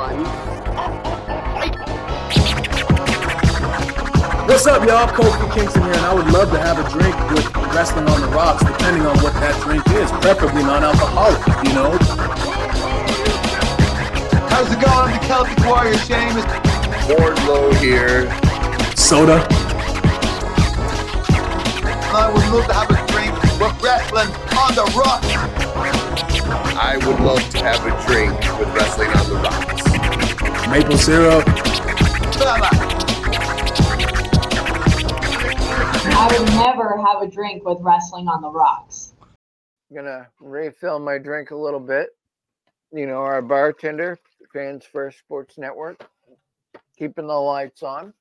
What's up, y'all? Kofi Kingston here, and I would love to have a drink with Wrestling on the Rocks, depending on what that drink is, preferably non-alcoholic, you know? How's it going? I'm the Celtic Warrior, Sheamus. Wardlow here. Soda. I would love to have a drink with Wrestling on the Rocks. I would love to have a drink syrup. I would never have a drink with wrestling on the rocks. I'm gonna refill my drink a little bit. You know, our bartender, Fans First Sports Network, keeping the lights on.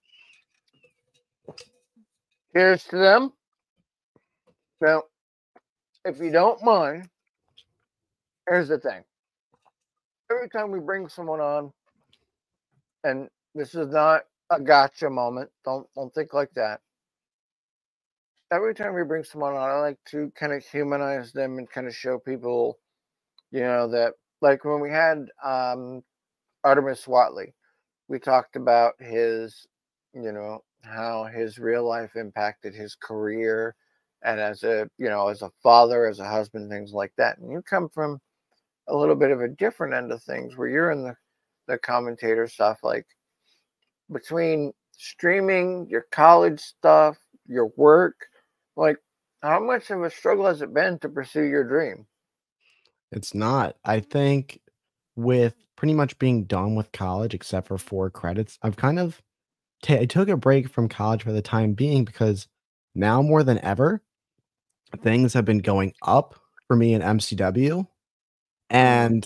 Here's to them. Now, if you don't mind, here's the thing. Every time we bring someone on, and this is not a gotcha moment, don't don't think like that every time we bring someone on, I like to kind of humanize them and kind of show people, you know, that like when we had um, Artemis Watley, we talked about his, you know, how his real life impacted his career and as a, you know, as a father, as a husband, things like that. And you come from a little bit of a different end of things where you're in the, the commentator stuff, like between streaming, your college stuff, your work, like how much of a struggle has it been to pursue your dream? It's not. I think with pretty much being done with college, except for four credits, I've kind of ta- I took a break from college for the time being because now more than ever, things have been going up for me in MCW, mm-hmm. and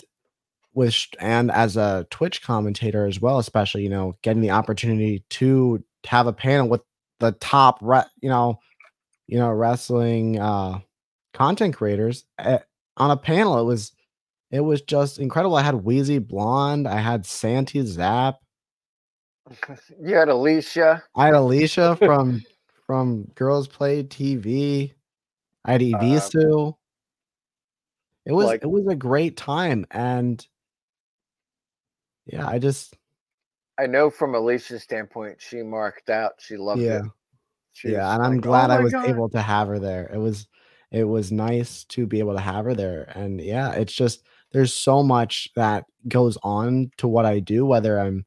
with and as a Twitch commentator as well, especially you know getting the opportunity to have a panel with the top, re- you know, you know, wrestling uh content creators eh, on a panel. It was it was just incredible. I had Wheezy Blonde, I had Santi Zap, You had Alicia. I had Alicia from from Girls Play TV. I had Evisu. it was like- it was a great time, and yeah, I just I know from Alicia's standpoint, she marked out. She loved yeah. it. She yeah and i'm glad "Oh i was God." able to have her there it was it was nice to be able to have her there and yeah it's just there's so much that goes on to what i do whether i'm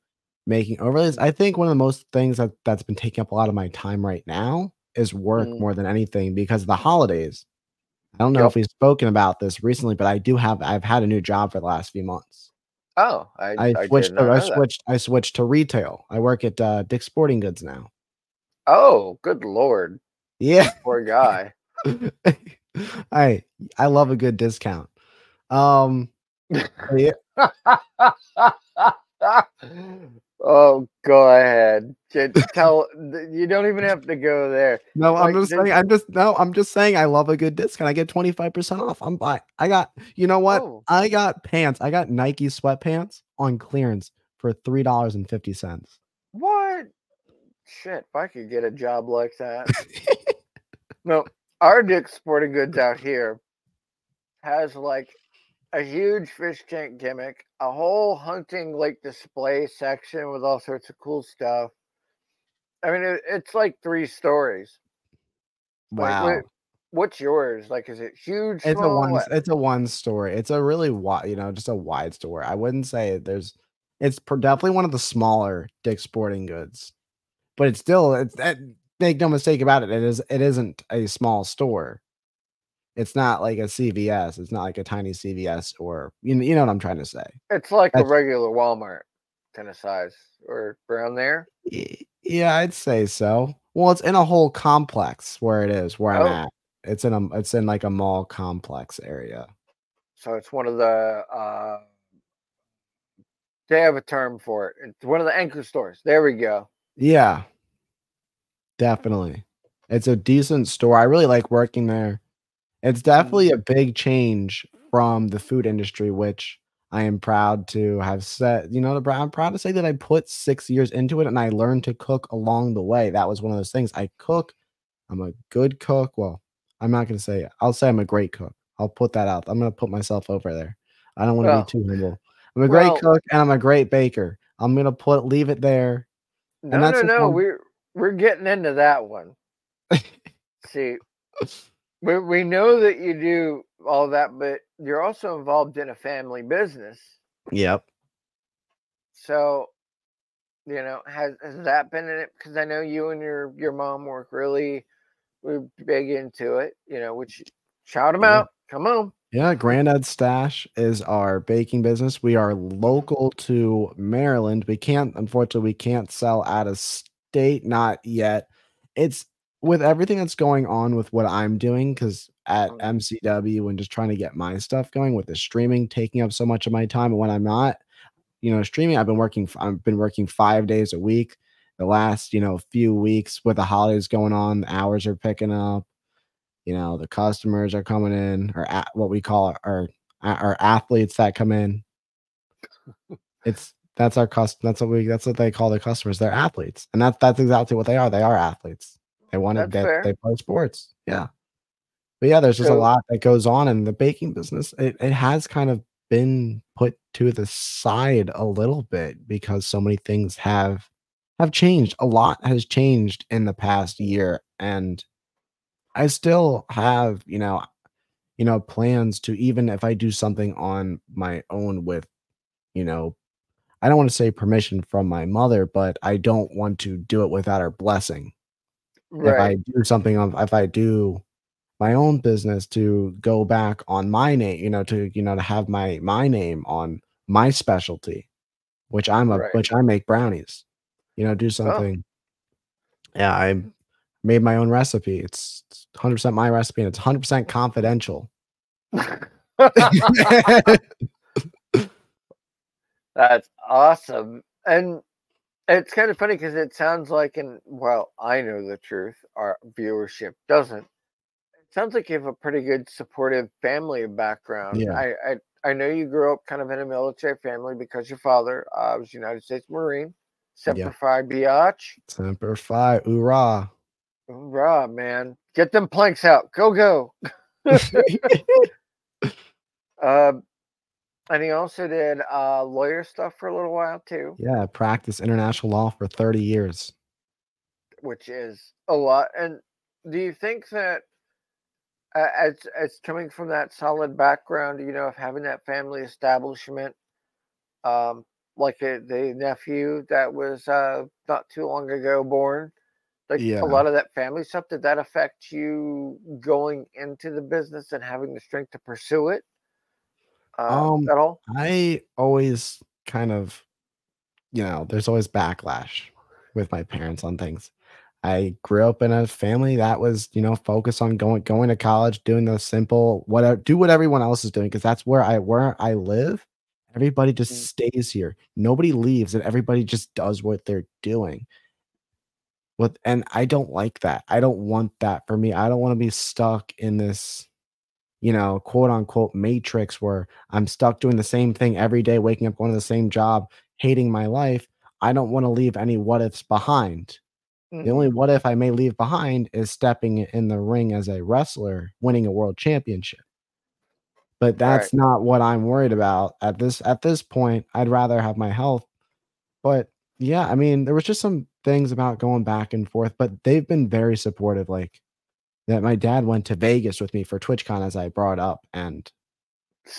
making overlays i think one of the most things that that's been taking up a lot of my time right now is work Mm. more than anything because of the holidays i don't know Yep. if we've spoken about this recently but i do have i've had a new job for the last few months Oh, I, i, I, switched not i know that. switched i switched to retail i work at uh, dick's sporting goods now Oh, good lord, yeah poor guy. I I love a good discount. Um yeah, oh, go ahead. Tell you don't even have to go there. no, I'm just saying I'm just no, I'm just saying I love a good discount. I get 25% off. I'm buy I got you know what? Oh. I got pants. I got Nike sweatpants on clearance for three dollars and fifty cents. What? Shit, if I could get a job like that. no, our Dick's Sporting Goods out here has like a huge fish tank gimmick, a whole hunting like display section with all sorts of cool stuff. I mean, it, it's like three stories. Like, Wow. we- what's yours? Like, is it huge? It's a one what? it's a one story. It's a really wide, you know, just a wide store. I wouldn't say there's it's definitely one of the smaller Dick's Sporting Goods, but it's still it's that make no mistake about it, it is it isn't a small store. It's not like a CVS, it's not like a tiny CVS or you kn you know what I'm trying to say. It's like a regular Walmart kind of size or around there. Yeah, I'd say so. Well, it's in a whole complex where it is, where I'm Oh. at. It's in a it's in like a mall complex area. So it's one of the uh they have a term for it. It's one of the anchor stores. There we go. Yeah. Definitely. It's a decent store. I really like working there. It's mm. definitely a big change from the food industry, which I am proud to have said, you know, I'm proud to say that I put 6 years into it and I learned to cook along the way. That was one of those things. I cook. I'm a good cook. Well, I'm not gonna say. I'll say I'm a great cook. I'll put that out. I'm gonna put myself over there. I don't wanna be too humble. I'm a great well cook and I'm a great baker. I'm gonna put leave it there. No, no, no. one We're we're getting into that one. See, we we know that you do all that, but you're also involved in a family business. Yep. So, you know, has has that been in it? Because I know you and your your mom work really we're big into it, you know, which shout them Yeah. out. Come on. Yeah, Granddad's Stash is our baking business. We are local to Maryland. We can't unfortunately, we can't sell out of state, not yet. It's with everything that's going on with what I'm doing, because at. MCW and just trying to get my stuff going with the streaming taking up so much of my time, and when I'm not, you know, streaming, I've been working I've been working 5 days a week. The last, you know, few weeks with the holidays going on, the hours are picking up. You know, the customers are coming in, or a what we call our our athletes that come in. It's that's our cust that's what we that's what they call the customers. They're athletes, and that's that's exactly what they are. They are athletes. They wanted to That's they fair. they play sports. Yeah. But yeah, there's just a lot that goes on in the baking business. It it has kind of been put to the side a little bit because so many things have have changed. A lot has changed in the past year, and I still have, you know you know, plans to even if I do something on my own with, you know I don't wanna say permission from my mother, but I don't want to do it without her blessing. If I do something of if I do my own business to go back on my name, you know, to, you know, to have my my name on my specialty, which I'm a Right. which I make brownies, you know, do Oh. something Yeah, I made my own recipe. It's it's 100% my recipe, and it's 100% confidential. That's awesome. And it's kind of funny because it sounds like and well, I know the truth, our viewership doesn't. It sounds like you have a pretty good supportive family background. Yeah. I I I know you grew up kind of in a military family because your father, uh, was United States Marine. Semper Yeah. Fi Biatch. Semper Fi, oorah. Hoorah, man. Get them planks out. Go, go. Um, and he also did, uh, lawyer stuff for a little while too. Yeah, practiced international law for 30 years. Which is a lot. And do you think that a as as coming from that solid background, you know, of having that family establishment, um, like, uh, the nephew that was, uh, not too long ago born, like, Yeah. a lot of that family stuff, did that affect you going into the business and having the strength to pursue it, uh, Um, at all? I always kind of you know, there's always backlash with my parents on things. I grew up in a family that was, you know, focused on going going to college, doing the simple whatever do what everyone else is doing because that's where I where I live, everybody just Mm. stays here. Nobody leaves, and everybody just does what they're doing. What and I don't like that. I don't want that for me. I don't wanna be stuck in this, you know, quote, unquote "matrix" where I'm stuck doing the same thing every day, waking up, going to the same job, hating my life. I don't wanna leave any what ifs behind. The only Mhm. what if I may leave behind is stepping in the ring as a wrestler, winning a world championship. But Right. that's not what I'm worried about at this at this point, I'd rather have my health. But, yeah, I mean, there was just some things about going back and forth, but they've been very supportive, like that my dad went to Vegas with me for TwitchCon as I brought up, and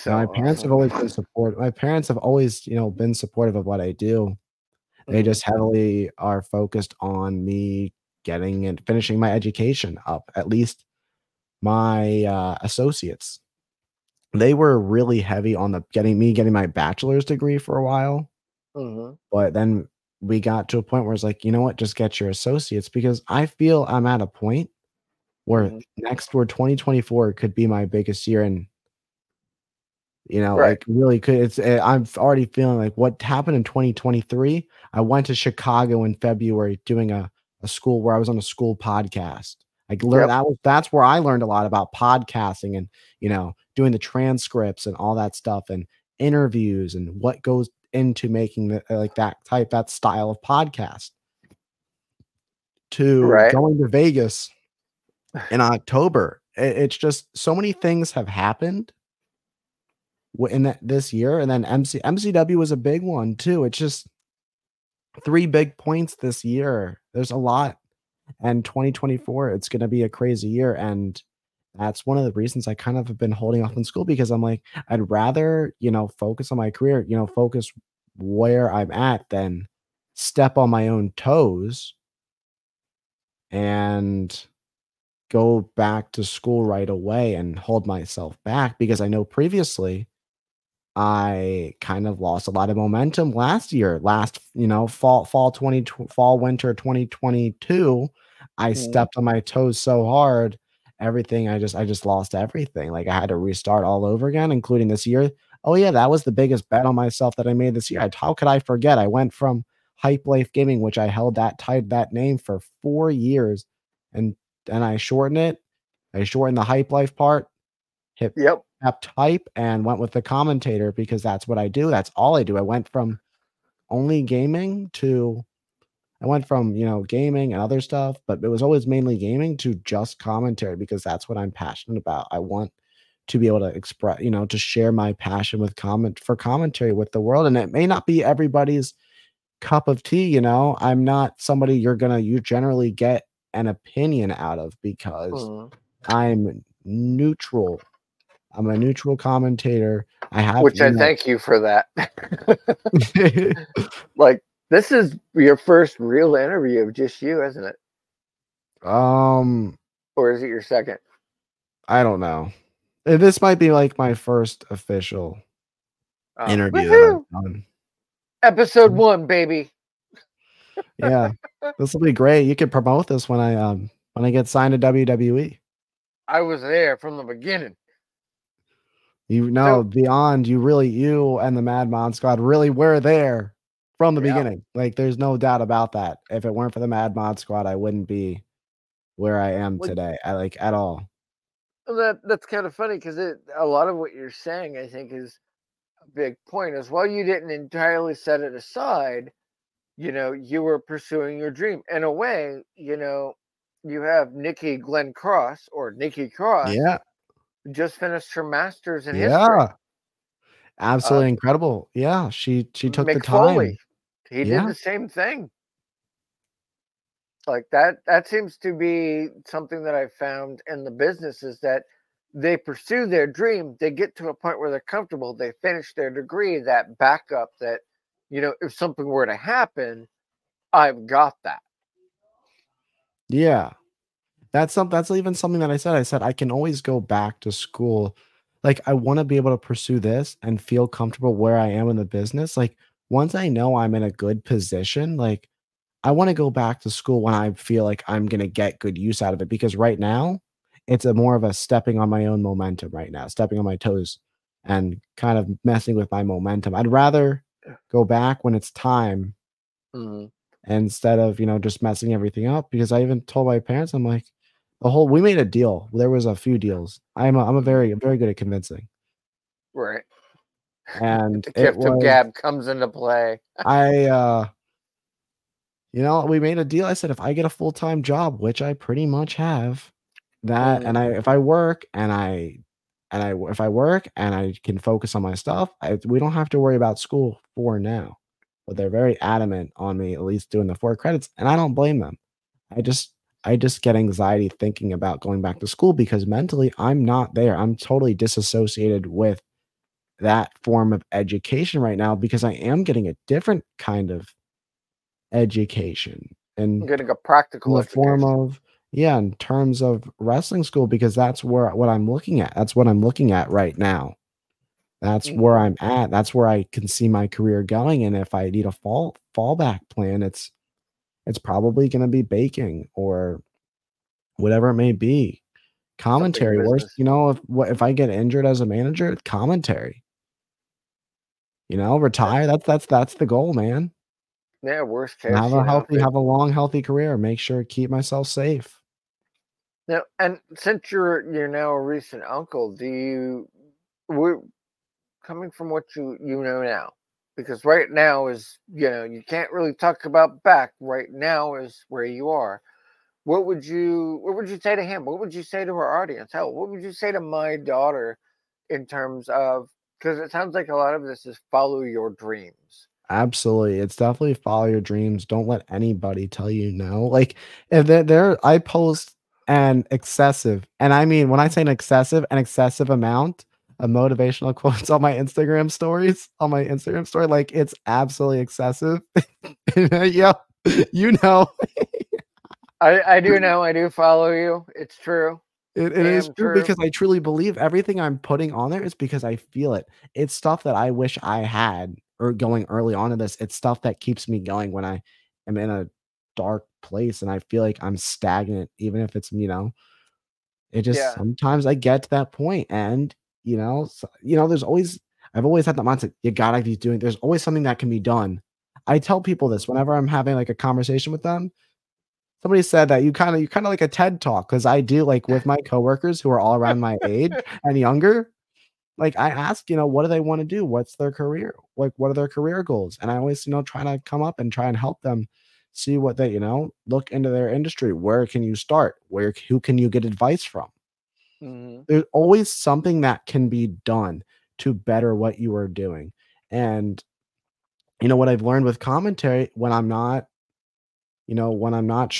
So my parents have always been support. My parents have always, you know, been supportive of what I do. They Mhm. just heavily are focused on me getting and finishing my education up, at least my uh, associates. They were really heavy on the getting me getting my bachelor's degree for a while, Mhm. but then we got to a point where it's like, you know what, just get your associates because I feel I'm at a point where Mhm. next where 2024 could be my biggest year and you know, Right. like really could it's eh, I'm already feeling like what happened in 2023. I went to Chicago in February doing a, a school where I was on a school podcast. I learned Yep. that was that's where I learned a lot about podcasting and you know doing the transcripts and all that stuff and interviews and what goes into making the, uh, like that type that style of podcast. To Right. going to Vegas in October. It's just so many things have happened in that, this year, and then MC MCW was a big one too. It's just three big points this year. There's a lot, and 2024 it's going to be a crazy year, and that's one of the reasons I kind of have been holding off in school because I'm like I'd rather you know focus on my career, you know, focus where I'm at than step on my own toes and go back to school right away and hold myself back because I know previously I kind of lost a lot of momentum last year. Last, you know, fall fall 20 fall winter 2022, I Mhm. stepped on my toes so hard, everything I just I just lost everything. Like I had to restart all over again, including this year. Oh yeah, that was the biggest bet on myself that I made this year. I, how could I forget? I went from Hype Life Gaming, which I held that tied that name for four years, and and I shortened it. I shortened the Hype Life part, hit Yep. kept hype and went with the commentator because that's what I do. That's all I do. I went from only gaming to I went from, you know, gaming and other stuff, but it was always mainly gaming to just commentary because that's what I'm passionate about. I want to be able to express, you know, to share my passion with comment for commentary with the world. And it may not be everybody's cup of tea, you know. I'm not somebody you're gonna you generally get an opinion out of because Mhm. I'm neutral. I'm a neutral commentator. I have Which I know- thank you for that. like this is your first real interview of just you, isn't it? um, Or is it your second? I don't know. Uh, This might be like my first official Oh, interview that! I've done. Episode Mhm. one, baby. Yeah, this will be great. You can promote this when I um when I get signed to WWE. I was there from the beginning. You know, beyond you really you and the Mad Mod Squad really were there from the Yeah. beginning. Like there's no doubt about that. If it weren't for the Mad Mod Squad, I wouldn't be where I am Well, today. I like at all. That that's kind of funny because it a lot of what you're saying, I think, is a big point. Is well, you didn't entirely set it aside, you know, you were pursuing your dream. In a way, you know, you have Nikki Glencross or Nikki Cross Yeah. just finished her masters in history. Yeah. Absolutely um incredible. Yeah, she she took the time. Foley, he Yeah. did the same thing. Like that that seems to be something that I've found in the business is that they pursue their dream, they get to a point where they're comfortable, they finish their degree, that backup that, you know, if something were to happen, I've got that. Yeah. That's some that's even something that I said. I said I can always go back to school. Like I want to be able to pursue this and feel comfortable where I am in the business. Like once I know I'm in a good position, like I want to go back to school when I feel like I'm going to get good use out of it because right now it's a more of a stepping on my own momentum right now, stepping on my toes and kind of messing with my momentum. I'd rather go back when it's time Mhm. instead of you know just messing everything up because i even told my parents i'm like the whole we made a deal there was a few deals i'm a, i'm a very very good at convincing Right. and The gift of gab comes into play. i uh you know we made a deal i said if i get a full-time job which i pretty much have that and i if i work and i and i if i work and i can focus on my stuff I, we don't have to worry about school for now but they're very adamant on me at least doing the four credits and i don't blame them i just I just get anxiety thinking about going back to school because mentally I'm not there. I'm totally disassociated with that form of education right now because I am getting a different kind of education and getting a in practical the form of yeah, in terms of wrestling school because that's where what I'm looking at. That's what I'm looking at right now. That's where Mhm. I'm at. That's where I can see my career going. And if I need a fall fallback plan, it's it's probably going to be baking or whatever it may be. Commentary, worst, you know, if what if I get injured as a manager, commentary. You know, retire. That's that's that's the goal, man. Yeah, worst case, have a healthy, it have a long, healthy career. Make sure to keep myself safe. Now, and since you're you're now a recent uncle, do you we're coming from what you you know now, because right now is you know you can't really talk about back. Right now is where you are. What would you what would you say to him? What would you say to our audience? Hell, what would you say to my daughter in terms of because it sounds like a lot of this is follow your dreams. Absolutely. It's definitely follow your dreams. Don't let anybody tell you no. Like if there I post an excessive, and I mean when I say an excessive, an excessive amount of motivational quotes on my Instagram stories, on my Instagram story, like it's absolutely excessive. yeah, you know, I I do know. I do follow you. It's true. it, it is true true. because I truly believe everything I'm putting on there is because I feel it. It's stuff that I wish I had or going early on in this. It's stuff that keeps me going when I am in a dark place and I feel like I'm stagnant, even if it's, you know, it just Yeah. sometimes I get to that point and, you know, so, you know, there's always, I've always had that mindset, you gotta be doing, there's always something that can be done. I tell people this mm-hmm. whenever I'm having like a conversation with them. Somebody said that you kind of, you kind of like a TED talk because I do like with my coworkers who are all around my age and younger. Like I ask, you know, what do they want to do? What's their career? Like, what are their career goals? And I always, you know, try to come up and try and help them see what they, you know, look into their industry. Where can you start? Where, who can you get advice from? Mhm. There's always something that can be done to better what you are doing. And, you know, what I've learned with commentary when I'm not, you know, when I'm not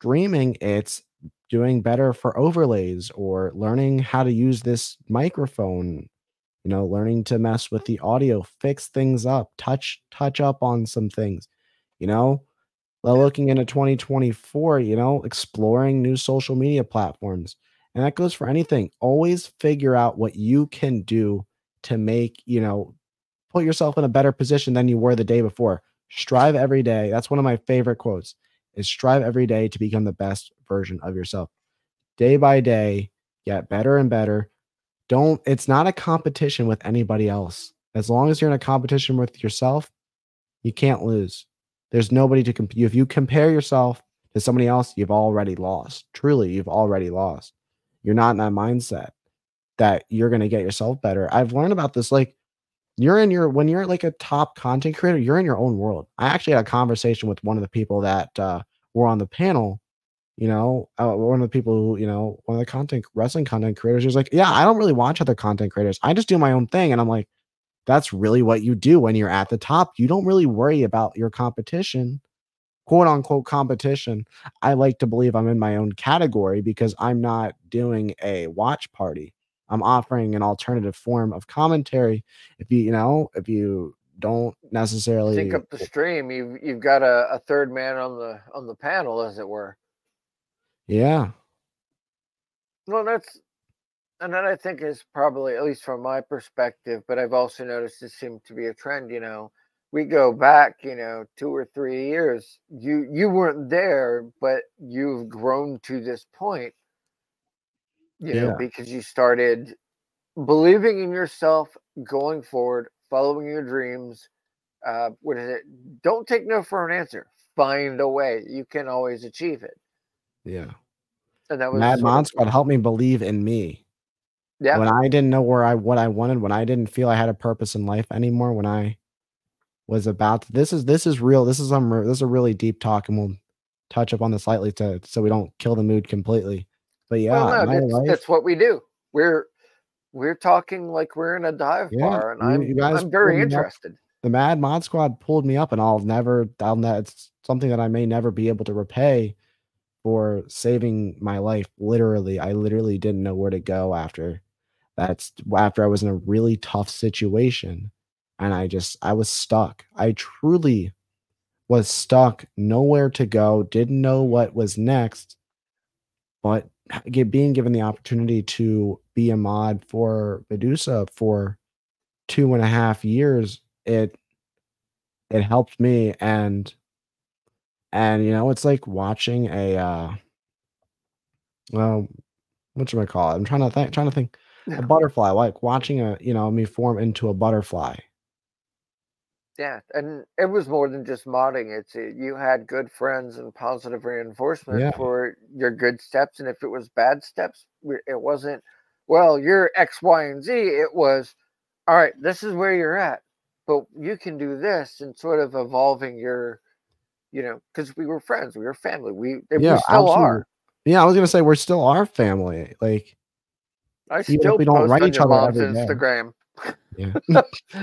streaming, it's doing better for overlays or learning how to use this microphone you know learning to mess with the audio fix things up touch touch up on some things you know well, looking into 2024 you know exploring new social media platforms and that goes for anything. Always figure out what you can do to make you know put yourself in a better position than you were the day before. Strive every day that's one of my favorite quotes is strive every day to become the best version of yourself. Day by day get better and better. Don't it's not a competition with anybody else. As long as you're in a competition with yourself, you can't lose. There's nobody to compete. If you compare yourself to somebody else, you've already lost. Truly, you've already lost. You're not in that mindset that you're going to get yourself better. I've learned about this like you're in your when you're like a top content creator, you're in your own world. I actually had a conversation with one of the people that uh, were on the panel you know, uh, one of the people who, you know, one of the content wrestling content creators was like, "Yeah, I don't really watch other content creators. I just do my own thing." And I'm like, "That's really what you do when you're at the top. You don't really worry about your competition, quote unquote competition. I like to believe I'm in my own category because I'm not doing a watch party. I'm offering an alternative form of commentary. If you, you know, if you don't necessarily think up the stream. You've you've got a, a third man on the on the panel, as it were. yeah, Well, that's and that I think is probably at least from my perspective, but I've also noticed this seems to be a trend. You know, we go back, you know, two or three years. You you weren't there, but you've grown to this point. You know, Yeah. because you started believing in yourself, going forward, following your dreams. Uh, what is it? Don't take no for an answer. Find a way. You can always achieve it. yeah. And that was Mad Mod Squad helped me believe in me. Yeah. When I didn't know where I what I wanted, when I didn't feel I had a purpose in life anymore, when I was about to, this is this is real. This is some this is a really deep talk, and we'll touch up on this lightly to so we don't kill the mood completely. But yeah, Well, no, that's life, that's what we do. We're we're talking like we're in a dive yeah, bar, and I'm you guys I'm very me up. interested. The Mad Mod Squad pulled me up, and I'll never, I'll ne- it's something that I may never be able to repay for saving my life. Literally, I literally didn't know where to go after that's after I was in a really tough situation and I just I was stuck. I truly was stuck, nowhere to go, didn't know what was next. But being given the opportunity to be a mod for Medusa for two and a half years, it it helped me and and you know it's like watching a uh well what should I call it? I'm trying to think trying to think a butterfly, like watching a you know me form into a butterfly. Yeah, and it was more than just modding. It's uh, you had good friends and positive reinforcement Yeah. for your good steps, and if it was bad steps, it wasn't. Well, you're X, Y, and Z. It was, all right. This is where you're at, but you can do this, and sort of evolving your, you know, because we were friends, we were family, we Yeah, we still absolutely. are. Yeah, I was gonna say we're still our family. Like I Even if we don't post write on each other mom's every day. Instagram. Yeah.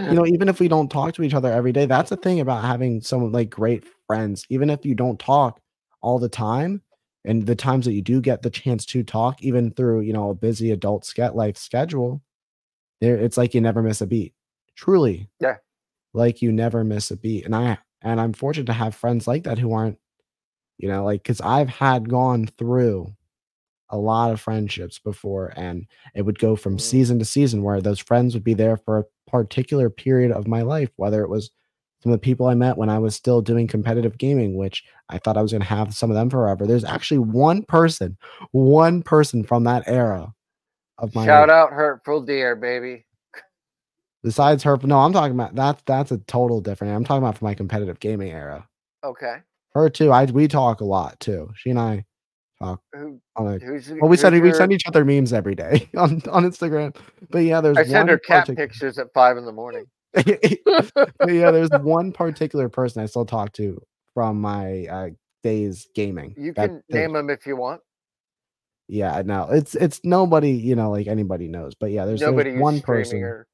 you know, even if we don't talk to each other every day, that's the thing about having someone like great friends. Even if you don't talk all the time, and the times that you do get the chance to talk, even through you know a busy adult ske- life schedule, there it's like you never miss a beat. Truly, Yeah. like you never miss a beat. And I and I'm fortunate to have friends like that who aren't, you know, like because I've had gone through a lot of friendships before and it would go from Mhm. season to season where those friends would be there for a particular period of my life whether it was some of the people i met when i was still doing competitive gaming which i thought i was going to have some of them forever there's actually one person one person from that era of my Shout out Hurtful Deer, baby. besides her no i'm talking about that's that's a total different i'm talking about from my competitive gaming era Okay, her too i we talk a lot too she and i talk who on a who's well we send we send each other memes every day on on instagram but yeah there's I send her cat partic- pictures at five in the morning. But yeah, there's one particular person I still talk to from my uh, days gaming. You That- can name them if you want. Yeah, no, it's it's nobody you know like anybody knows. But yeah, there's, there's one person. or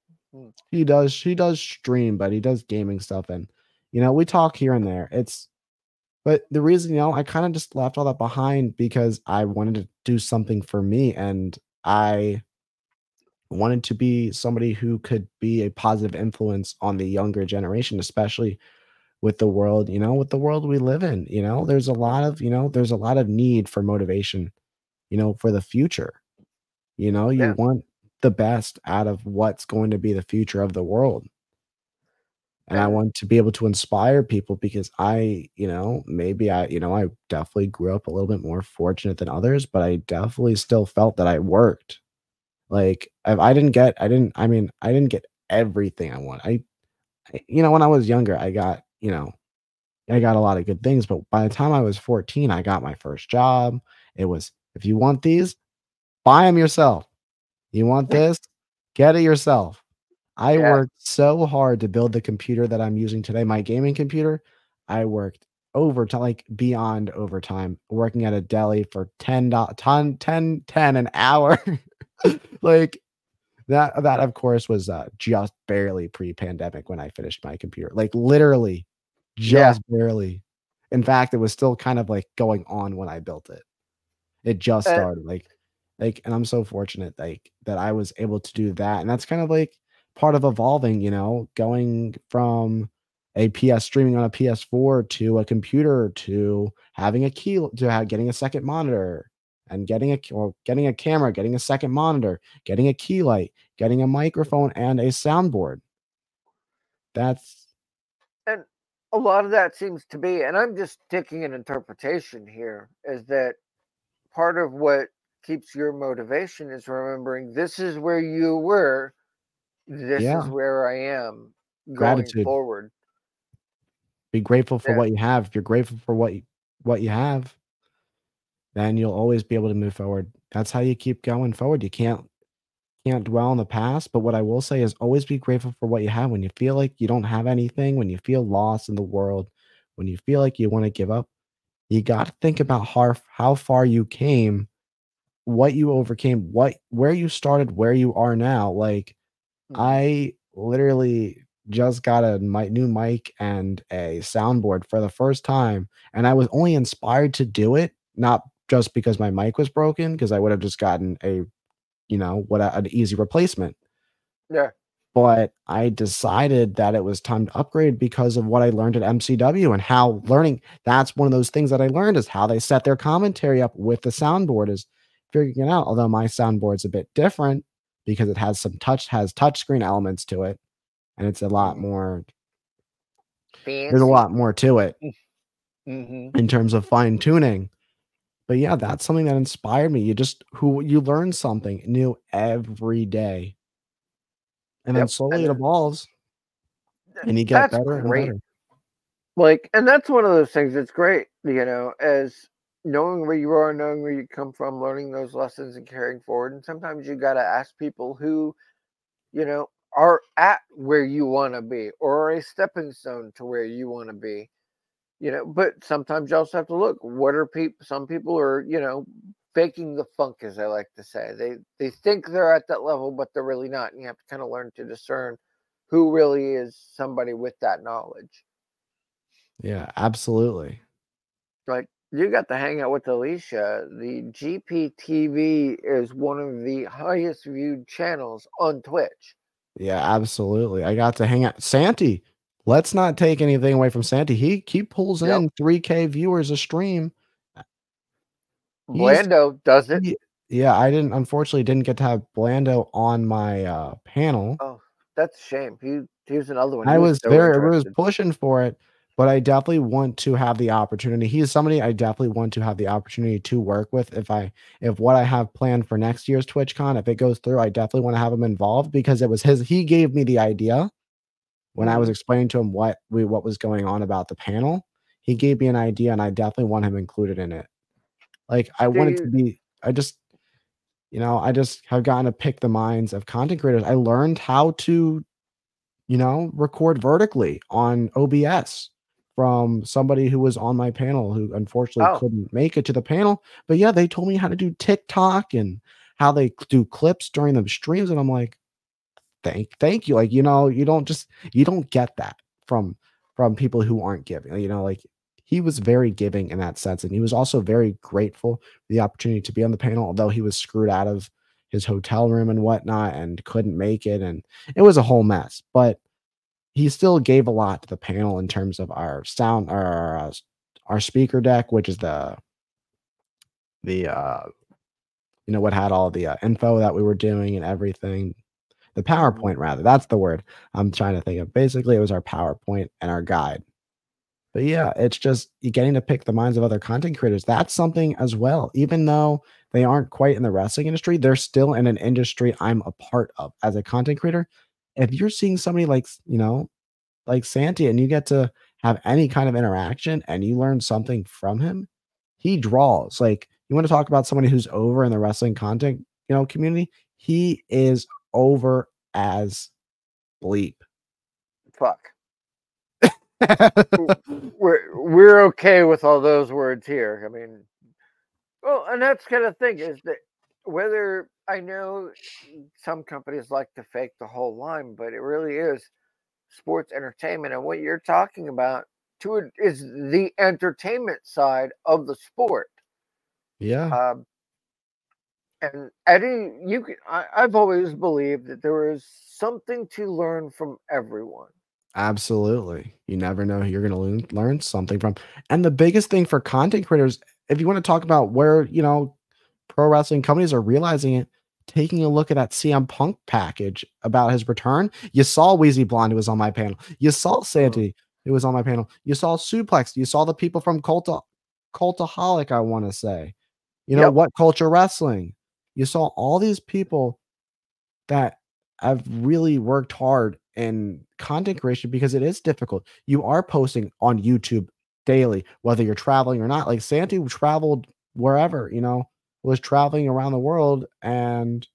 He does he does stream, but he does gaming stuff, and you know we talk here and there. It's but the reason you know I kind of just left all that behind because I wanted to do something for me, and I wanted to be somebody who could be a positive influence on the younger generation, especially with the world, you know, with the world we live in. You know, there's a lot of, you know, there's a lot of need for motivation, you know, for the future. You know, you Yeah. want the best out of what's going to be the future of the world. And I want to be able to inspire people because I, you know, maybe I, you know, I definitely grew up a little bit more fortunate than others, but I definitely still felt that I worked. Like if I didn't get, I didn't, I mean, I didn't get everything I want. I, I- you know, when I was younger, I got, you know, I got a lot of good things, but by the time I was 14, I got my first job. It was, if you want these, buy them yourself. You want this, get it yourself. I Yeah. worked so hard to build the computer that I'm using today, my gaming computer. I worked overtime, like beyond overtime, working at a deli for 10 do- 10 10 10 an hour. like that that of course was uh, just barely pre-pandemic when I finished my computer. Like literally Yeah. just barely. In fact, it was still kind of like going on when I built it. It just Uh, started like like and I'm so fortunate like that I was able to do that. And that's kind of like part of evolving, you know, going from a PS streaming on a PS4 to a computer to having a key to have, getting a second monitor and getting a or getting a camera, getting a second monitor, getting a key light, getting a microphone and a soundboard. That's and a lot of that seems to be, and I'm just taking an interpretation here, is that part of what keeps your motivation is remembering this is where you were, this Yeah. is where I am going Gratitude. forward. be grateful for Yeah. what you have. If you're grateful for what you, what you have, then you'll always be able to move forward. That's how you keep going forward. You can't can't dwell on the past, but what I will say is always be grateful for what you have. When you feel like you don't have anything, when you feel lost in the world, when you feel like you want to give up, you got to think about how how far you came, what you overcame, what where you started, where you are now. Like. Mm. I literally just got a mi- new mic and a soundboard for the first time, and I was only inspired to do it not just because my mic was broken because I would have just gotten a, you know, what a, an easy replacement. Yeah. But I decided that it was time to upgrade because of what I learned at MCW and how learning that's one of those things that I learned is how they set their commentary up with the soundboard is figuring it out. Although my soundboard's a bit different because it has some touch has touchscreen elements to it and it's a lot more there's a lot more to it hmm in terms of fine tuning. But yeah, that's something that inspired me. You just who you learn something new every day. And then slowly and it evolves and you get That's better and better. Like, and that's one of those things that's great, you know, as knowing where you are, knowing where you come from, learning those lessons and carrying forward. And sometimes you got to ask people who, you know, are at where you want to be or are a stepping stone to where you want to be, you know. But sometimes you also have to look what are people, some people are, you know, faking the funk, as I like to say. They, they think they're at that level, but they're really not. And you have to kind of learn to discern who really is somebody with that knowledge. Yeah, absolutely. like you got to hang out with Alicia. The GPTV is one of the highest viewed channels on Twitch. Yeah, absolutely. I got to hang out. Santi, let's not take anything away from Santi. He he pulls Yep. in 3K viewers a stream. He's- Blando does it. He- yeah, I didn't unfortunately didn't get to have Blando on my uh panel. Oh, that's a shame. He he was another one. I He was so very I was pushing for it, but I definitely want to have the opportunity. He's somebody I definitely want to have the opportunity to work with if I if what I have planned for next year's TwitchCon, if it goes through, I definitely want to have him involved because it was his he gave me the idea when I was Mhm. explaining to him what we what was going on about the panel. He gave me an idea and I definitely want him included in it. Like I want it to be I just you know, I just have gotten to pick the minds of content creators. I learned how to you know, record vertically on OBS from somebody who was on my panel who unfortunately Oh. couldn't make it to the panel. But yeah, they told me how to do TikTok and how they do clips during the streams. And I'm like, thank thank you. Like, you know, you don't just you don't get that from from people who aren't giving. You know, like he was very giving in that sense. And he was also very grateful for the opportunity to be on the panel, although he was screwed out of his hotel room and whatnot and couldn't make it. And it was a whole mess. But he still gave a lot to the panel in terms of our sound our uh, our speaker deck, which is the the uh you know what had all the uh, info that we were doing and everything. The PowerPoint rather. That's the word I'm trying to think of. Basically, it was our PowerPoint and our guide. But yeah, it's just getting to pick the minds of other content creators. That's something as well. Even though they aren't quite in the wrestling industry, they're still in an industry I'm a part of as a content creator. If you're seeing somebody like, you know, like Santi and you get to have any kind of interaction and you learn something from him, he draws. Like you want to talk about somebody who's over in the wrestling content, you know, community, he is over as bleep. Fuck. we're we're okay with all those words here. I mean, well, and that's kind of thing is that whether I know some companies like to fake the whole line, but it really is sports entertainment, and what you're talking about to it is the entertainment side of the sport. yeah. Um, and Eddie, you can, I, I've always believed that there is something to learn from everyone. Absolutely. You never know who you're going to learn, learn something from. And the biggest thing for content creators, if you want to talk about where, you know, pro wrestling companies are realizing it, taking a look at that CM Punk package about his return. You saw Wheezy Blonde who was on my panel. You saw Santi who was on my panel. You saw Suplex. You saw the people from Culta Cultaholic, I want to say. You know, Yep. what culture wrestling. You saw all these people that have really worked hard in content creation because it is difficult. You are posting on YouTube daily, whether you're traveling or not. Like Santi traveled wherever, you know, was traveling around the world and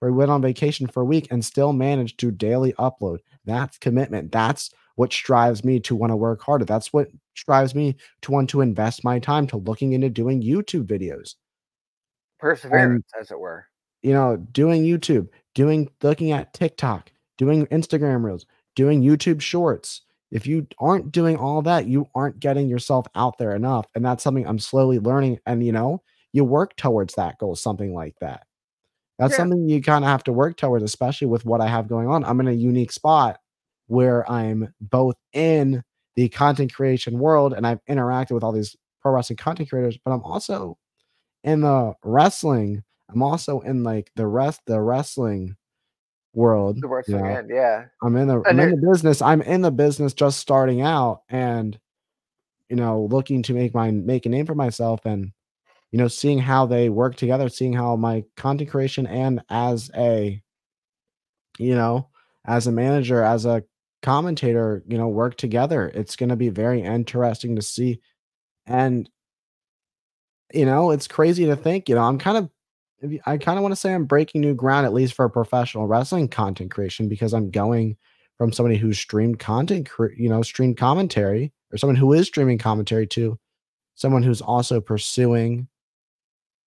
or went on vacation for a week and still managed to daily upload. That's commitment. That's what strives me to want to work harder. That's what strives me to want to invest my time to looking into doing YouTube videos Perseverance, as it were. you know, doing YouTube, doing looking at TikTok, doing Instagram reels, doing YouTube shorts. If you aren't doing all that, you aren't getting yourself out there enough. And that's something I'm slowly learning. And you know, you work towards that goal, something like that. That's Yeah. something you kind of have to work towards, especially with what I have going on. I'm in a unique spot where I'm both in the content creation world and I've interacted with all these pro wrestling content creators, but I'm also in the wrestling. I'm also in like the rest the wrestling world. The you wrestling know? end, yeah. I'm in the I'm in the business. I'm in the business just starting out and you know, looking to make my make a name for myself and you know, seeing how they work together, seeing how my content creation and as a you know, as a manager, as a commentator, you know, work together. It's going to be very interesting to see and you know, it's crazy to think, you know, I'm kind of I kind of want to say I'm breaking new ground, at least for professional wrestling content creation, because I'm going from somebody who's streamed content, you know, streamed commentary, or someone who is streaming commentary to someone who's also pursuing,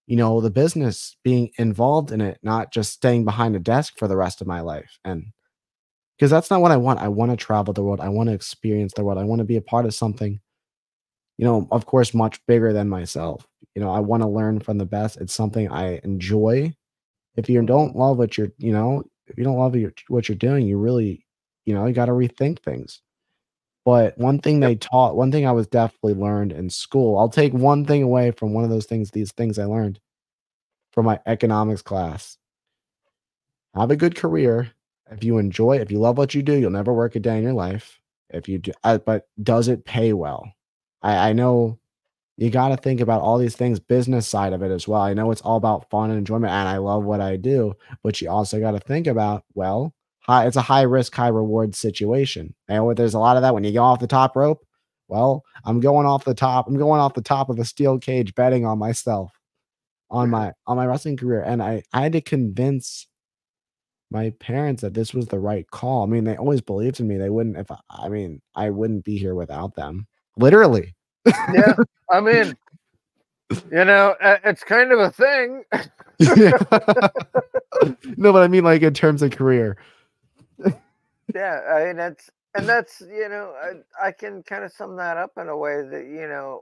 you know, the business, being involved in it, not just staying behind a desk for the rest of my life. And because that's not what I want. I want to travel the world. I want to experience the world. I want to be a part of something, you know, of course, much bigger than myself. You know, I want to learn from the best. It's something I enjoy. If you don't love what you're, you know, if you don't love what you're doing, you really, you know, you got to rethink things. But one thing they taught, one thing I was definitely learned in school, I'll take one thing away from one of those things, these things I learned from my economics class. Have a good career. If you enjoy, if you love what you do, you'll never work a day in your life. If you do, uh, but does it pay well? I, I know you got to think about all these things, business side of it as well. I know it's all about fun and enjoyment, and I love what I do, but you also got to think about, well, high, it's a high risk, high reward situation. And there's a lot of that when you go off the top rope. Well, I'm going off the top. I'm going off the top of a steel cage, betting on myself, on my on my wrestling career, and I I had to convince my parents that this was the right call. I mean, they always believed in me. They wouldn't if I, I mean, I wouldn't be here without them. Literally. Yeah. I mean, you know, it's kind of a thing. no, but I mean like in terms of career. Yeah, I mean that's and that's you know I, I can kind of sum that up in a way that you know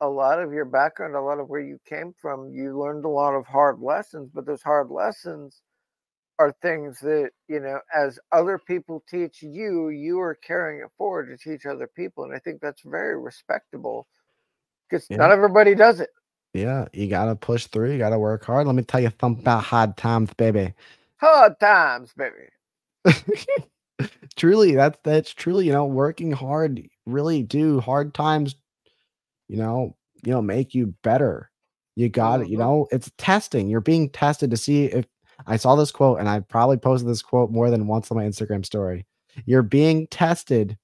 a lot of your background, a lot of where you came from, you learned a lot of hard lessons, but those hard lessons are things that you know as other people teach you, you are carrying it forward to teach other people, and I think that's very respectable because Yeah. not everybody does it. Yeah, you gotta push through. You gotta work hard. Let me tell you something about hard times, baby. Hard times, baby. truly, that's that's truly, you know, working hard really do hard times, you know, you know, make you better. You got it, you Mhm. know, it's testing. You're being tested to see if I saw this quote and I probably posted this quote more than once on my Instagram story. You're being tested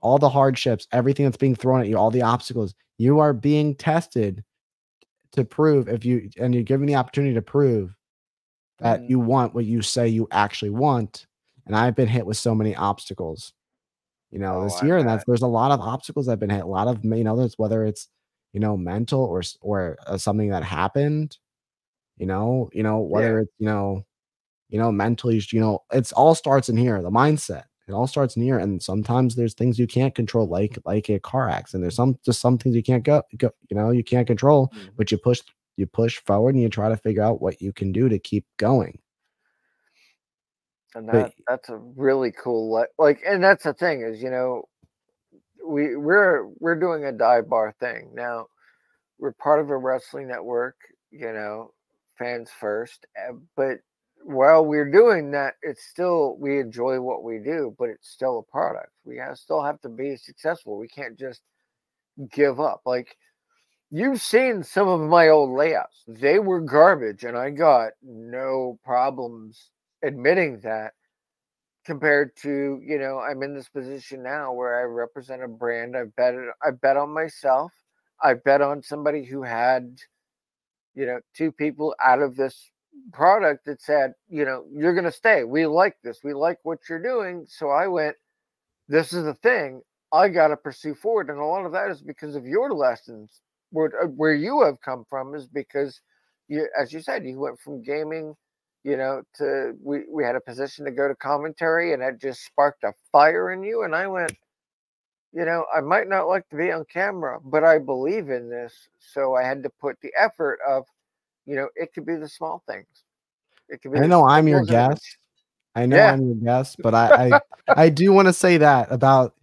all the hardships, everything that's being thrown at you, all the obstacles. You are being tested to prove if you and you're given the opportunity to prove that Mhm. you want what you say you actually want. And I've been hit with so many obstacles, you know, Oh, this year, and that's there's a lot of obstacles I've been hit. A lot of you know, there's whether it's you know mental or or uh, something that happened, you know, you know whether Yeah. it's you know, you know mentally, you know, it's all starts in here. The mindset. It all starts in here, and sometimes there's things you can't control, like like a car accident. There's some just some things you can't go, go you know, you can't control, Mhm. but you push you push forward and you try to figure out what you can do to keep going. and But- that's a really cool le- like and that's the thing is you know we we're we're doing a dive bar thing. Now we're part of a wrestling network you know fans first uh, but while we're doing that it's still we enjoy what we do but it's still a product. We have, still have to be successful. We can't just give up. Like you've seen some of my old layouts. They were garbage and i got no problems admitting that compared to you know i'm in this position now where i represent a brand. I bet i bet on myself. I bet on somebody who had you know two people out of this product that said you know you're to stay. We like this. We like what you're doing. So i went this is the thing. I got to pursue forward. And a lot of that is because of your lessons where, uh, where you have come from is because you as you said you went from gaming you know to we we had a position to go to commentary and that just sparked a fire in you and i went you know, I might not like to be on camera, but I believe in this. So I had to put the effort of, you know, it could be the small things. It could be I know I'm your guest. I know Yeah. I'm your guest, but I I, I do want to say that about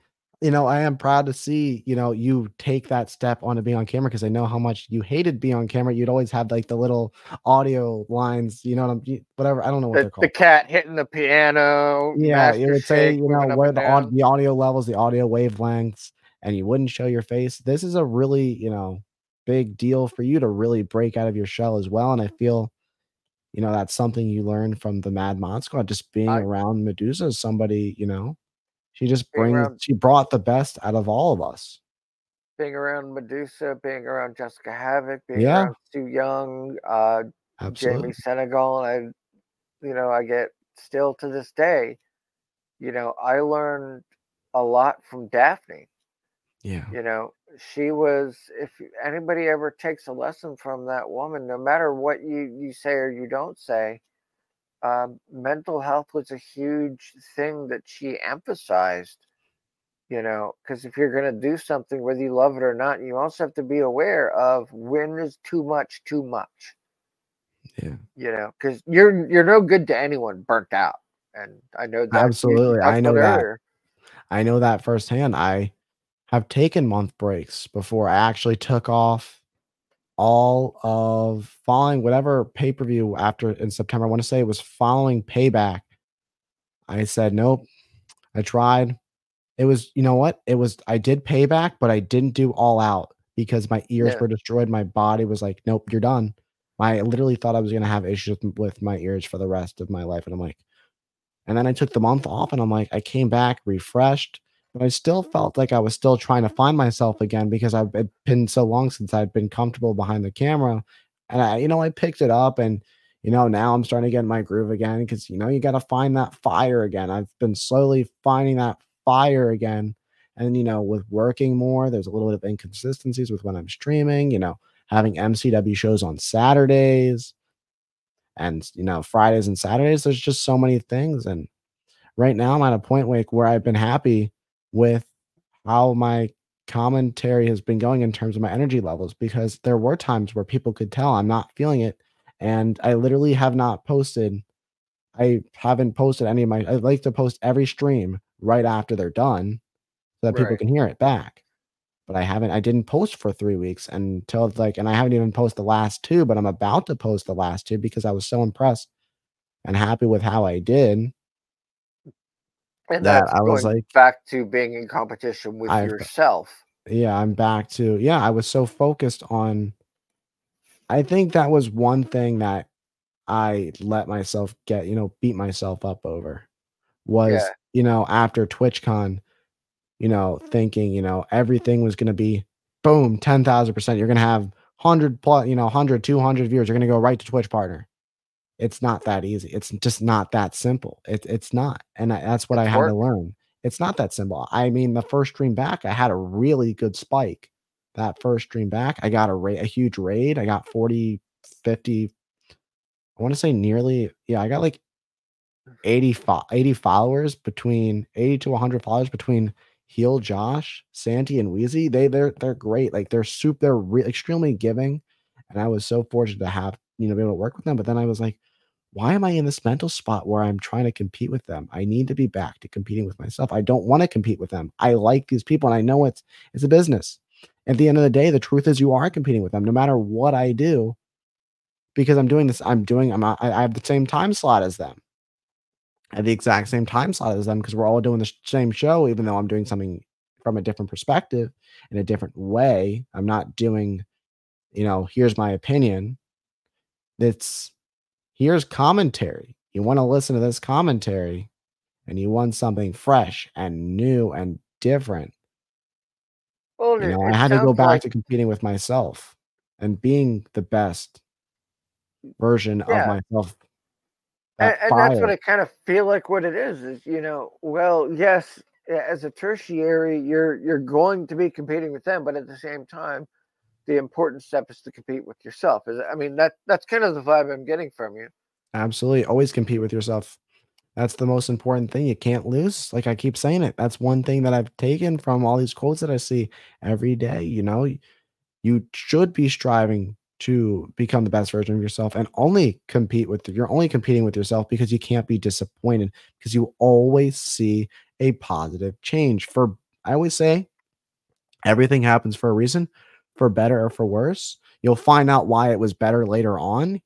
you know I am proud to see you know you take that step on to being on camera because I know how much you hated being on camera. You'd always have like the little audio lines, you know what I'm whatever I don't know what the, they're called. the cat hitting the piano. Yeah, you would say you know where the the audio levels, the audio wavelengths, and you wouldn't show your face. This is a really you know big deal for you to really break out of your shell as well, and I feel. You know, that's something you learn from the Mad Mod Squad. Just being I- around Medusa, is somebody, you know, she just Being brings around- she brought the best out of all of us. being around Medusa, being around Jessica Havok, being Yeah. around Su Yung, uh, Absolutely. Jamie Senegal, and I, you know, I get still to this day, you know, I learned a lot from Daphne. Yeah. You know, she was. If anybody ever takes a lesson from that woman, no matter what you you say or you don't say, um, mental health was a huge thing that she emphasized. You know, because if you're going to do something, whether you love it or not, you also have to be aware of when is too much too much. Yeah. You know, because you're you're no good to anyone burnt out, and I know that. Absolutely, I know that. earlier. I know that firsthand. I have taken month breaks before I actually took off all of following whatever pay per view after in September. I want to say it was following Payback. I said, nope. I tried. It was, you know what? It was, I did Payback, but I didn't do All Out because my ears Yeah. were destroyed. My body was like, nope, you're done. I literally thought I was going to have issues with- with my ears for the rest of my life. And I'm like, and then I took the month off and I'm like, I came back refreshed, but I still felt like I was still trying to find myself again because I've been so long since I've been comfortable behind the camera. And I, you know, I picked it up and, you know, now I'm starting to get in my groove again because, you know, you got to find that fire again. I've been slowly finding that fire again. And, you know, with working more, there's a little bit of inconsistencies with when I'm streaming, you know, having MCW shows on Saturdays and you know fridays and saturdays there's just so many things and right now i'm at a point like where i've been happy with how my commentary has been going in terms of my energy levels because there were times where people could tell i'm not feeling it and i literally have not posted i haven't posted any of my i like to post every stream right after they're done so that people can hear it back but I haven't I didn't post for 3 weeks until like and I haven't even posted the last two, but I'm about to post the last two because I was so impressed and happy with how I did. And that I was like- back to being in competition with I've- yourself. Yeah, I'm back to yeah, I was so focused on I think that was one thing that I let myself get, you know, beat myself up over was, Yeah. you know, after TwitchCon, you know, thinking, you know, everything was going to be boom, 10,000%. You're going to have 100 plus, you know, 100, 200 viewers. You're going to go right to Twitch partner. It's not that easy. It's just not that simple. It, it's not. And I, that's what I It's had work. to learn. It's not that simple. I mean, the first stream back, I had a really good spike. That first stream back, I got a, ra- a huge raid. I got 40, 50, I want to say nearly, yeah, I got like 80, fo- 80 followers between 80 to 100 followers between Heal Josh, Santi, and Wheezy. They they're they're great. Like they're soup. They're re- extremely giving, and I was so fortunate to have you know be able to work with them. But then I was like, why am I in this mental spot where I'm trying to compete with them? I need to be back to competing with myself. I don't want to compete with them. I like these people, and I know it's it's a business. At the end of the day, the truth is you are competing with them, no matter what I do, because I'm doing this. I'm doing. I'm. I I have the same time slot as them at the exact same time slot as them because we're all doing the same show, even though I'm doing something from a different perspective in a different way. I'm not doing, you know, here's my opinion. It's here's commentary. You want to listen to this commentary and you want something fresh and new and different. Well, You know, I had to go back like- to competing with myself and being the best version Yeah. of myself. and, That and that's what. I kind of feel like what it is is you know well yes as a tertiary you're you're going to be competing with them but at the same time the important step is to compete with yourself is I mean that that's kind of the vibe I'm getting from you Absolutely. Always compete with yourself That's the most important thing. You can't lose. Like I keep saying it. That's one thing that I've taken from all these quotes that I see every day. You know, you should be striving to become the best version of yourself and only compete with you're only competing with yourself because you can't be disappointed because you always see a positive change. For I always say everything happens for a reason, for better or for worse. You'll find out why it was better later on.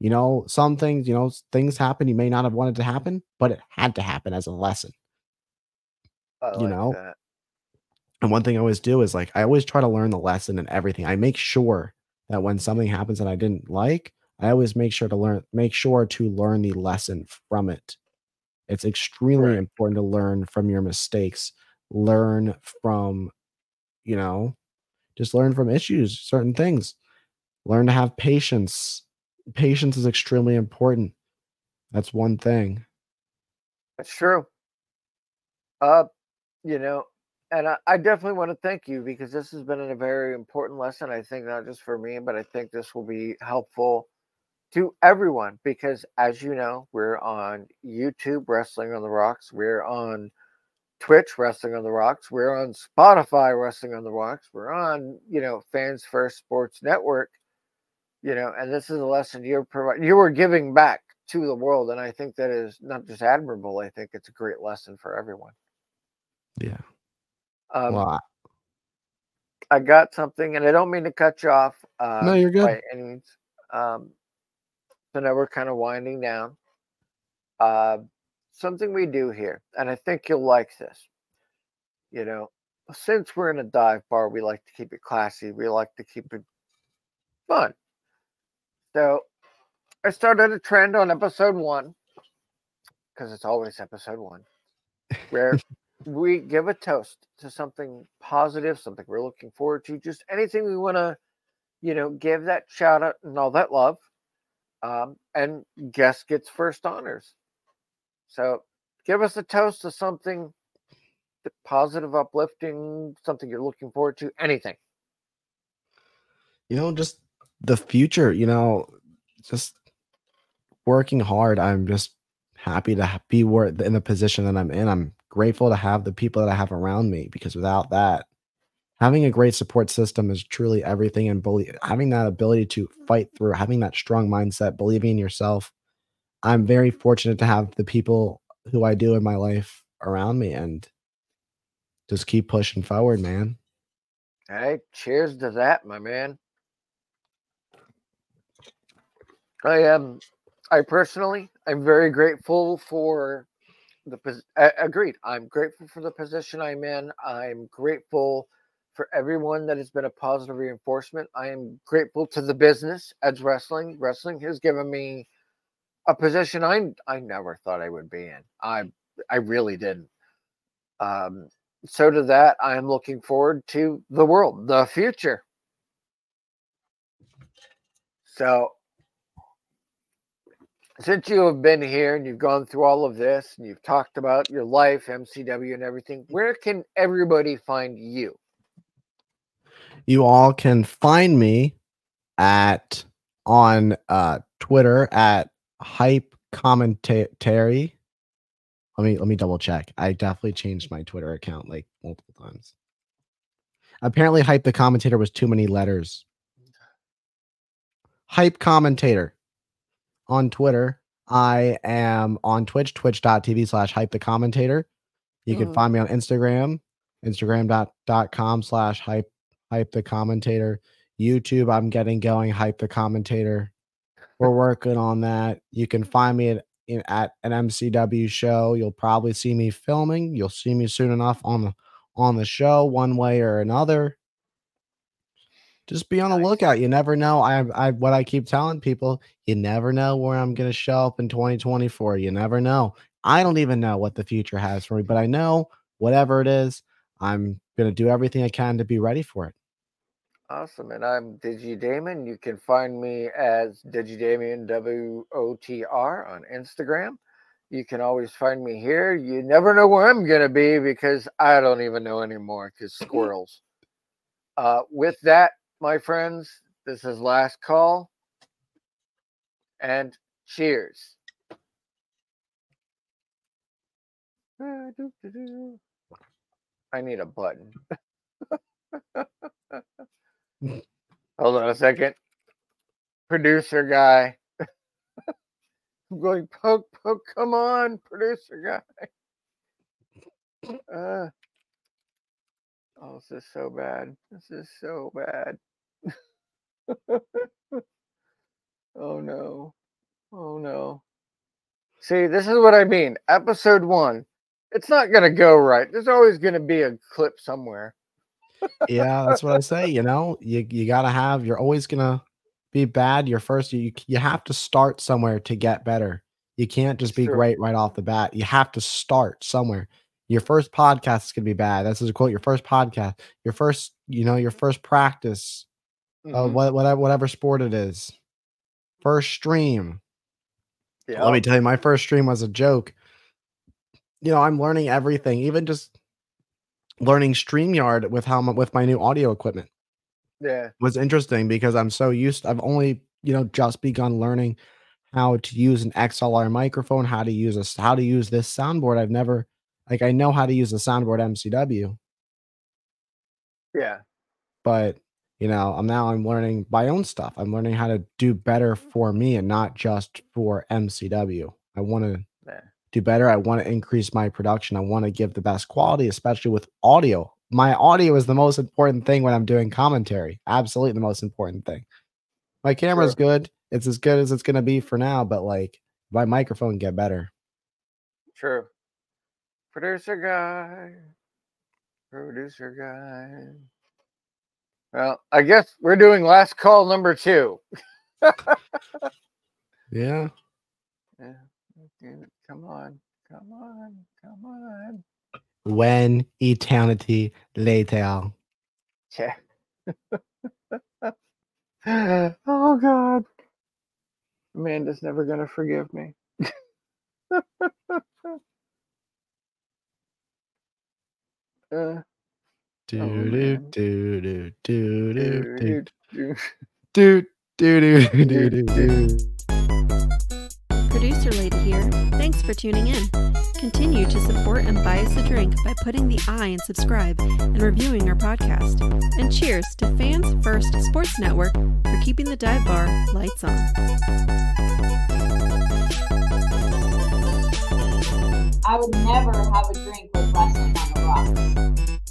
You know, some things, you know, things happen you may not have wanted to happen, but it had to happen as a lesson. I You know, that. and one thing I always do is like I always try to learn the lesson in everything. I make sure that when something happens that I didn't like, I always make sure to learn make sure to learn the lesson from it. It's extremely Right. important to learn from your mistakes, learn from, you know, just learn from issues, certain things. Learn to have patience. Patience is extremely important. That's one thing. That's true. Uh, you know, and I, I definitely want to thank you because this has been a very important lesson. I think not just for me, but I think this will be helpful to everyone because, as you know, we're on YouTube, Wrestling on the Rocks. We're on Twitch, Wrestling on the Rocks. We're on Spotify, Wrestling on the Rocks. We're on, you know, Fans First Sports Network. You know, and this is a lesson you're providing. You were giving back to the world, and I think that is not just admirable. I think it's a great lesson for everyone. Yeah. Um, Well, I- got something, and I don't mean to cut you off. Um, No, you're good. By any means. Um, so now we're kind of winding down. Uh, something we do here, and I think you'll like this. You know, since we're in a dive bar, we like to keep it classy. We like to keep it fun. So I started a trend on episode one, because it's always episode one, where we give a toast to something positive, something we're looking forward to, just anything we want to, you know, give that shout out and all that love. Um, and guest gets first honors. So give us a toast to something positive, uplifting, something you're looking forward to, anything. you know, just the future, you know, just working hard. I'm just happy to be in the position that I'm in. I'm grateful to have the people that I have around me because without that, having a great support system is truly everything. And belie- having that ability to fight through, having that strong mindset, believing in yourself. I'm very fortunate to have the people who I do in my life around me and just keep pushing forward, man. Hey, cheers to that, my man. I am. I personally, I'm very grateful for the. pos- Agreed. I'm grateful for the position I'm in. I'm grateful for everyone that has been a positive reinforcement. I am grateful to the business, Edge Wrestling. Wrestling has given me a position I I never thought I would be in. I I really didn't. Um, so to that, I am looking forward to the world, the future. So, since you have been here and you've gone through all of this and you've talked about your life, MCW, and everything, where can everybody find you? you all can find me at on uh Twitter at hype commentary. Let me let me double check. I definitely changed my Twitter account like multiple times. Apparently, hype the commentator was too many letters. Hype commentator on Twitter. I am on Twitch, twitch.tv slash hype the commentator. You can Mhm. find me on Instagram, instagram.com slash hype hype the commentator. YouTube, I'm getting going, hype the commentator. We're working on that. You can find me at, in, at an MCW show. You'll probably see me filming. You'll see me soon enough on the on the show, one way or another. Just be on the lookout. You never know. I, I what I keep telling people, you never know where I'm gonna show up in 2024. You never know. I don't even know what the future has for me, but I know whatever it is, I'm gonna do everything I can to be ready for it. Awesome. And I'm DigiDaemon. You can find me as DigiDaemon W O T R on Instagram. You can always find me here. You never know where I'm going to be because I don't even know anymore because squirrels. Uh, with that, my friends, this is last call. And cheers. I need a button. Hold on a second. Producer guy. I'm going poke, poke. Come on, producer guy. Uh, oh, this is so bad. This is so bad. oh no. Oh no. See, this is what I mean. Episode one. It's not gonna go right. There's always gonna be a clip somewhere. Yeah, that's what I say. You know, you you gotta have. You're always gonna be bad. Your first, you you have to start somewhere to get better. You can't just be Sure. great right off the bat. You have to start somewhere. Your first podcast is gonna be bad. This is a quote. Your first podcast, your first, you know, your first practice, uh, Mhm. what whatever whatever sport it is, first stream. Yeah. Let me tell you, my first stream was a joke. You know, I'm learning everything, even just learning StreamYard with how my, with my new audio equipment yeah. was interesting because I'm so used. I've only you know just begun learning how to use an XLR microphone, how to use a how to use this soundboard. I've never like I know how to use the soundboard MCW, Yeah. but you know I'm now I'm learning my own stuff. I'm learning how to do better for me and not just for MCW. I want to Yeah. Do better. I want to increase my production. I want to give the best quality, especially with audio. My audio is the most important thing when I'm doing commentary. Absolutely the most important thing. My camera's good. It's as good as it's going to be for now, but like my microphone get better. True. Producer guy. Producer guy. Well, I guess we're doing last call number two. Yeah. Yeah. Come on. Come on. Come on. When eternity later. Yeah. oh God. Amanda's never gonna forgive me. uh, Do Oh, do man. do do do do do do, do do do do do do. For tuning in. Continue to support and buy us a drink by putting the I in subscribe and reviewing our podcast. And cheers to Fans First Sports Network for keeping the dive bar lights on. I would never have a drink with wrestling on the rocks.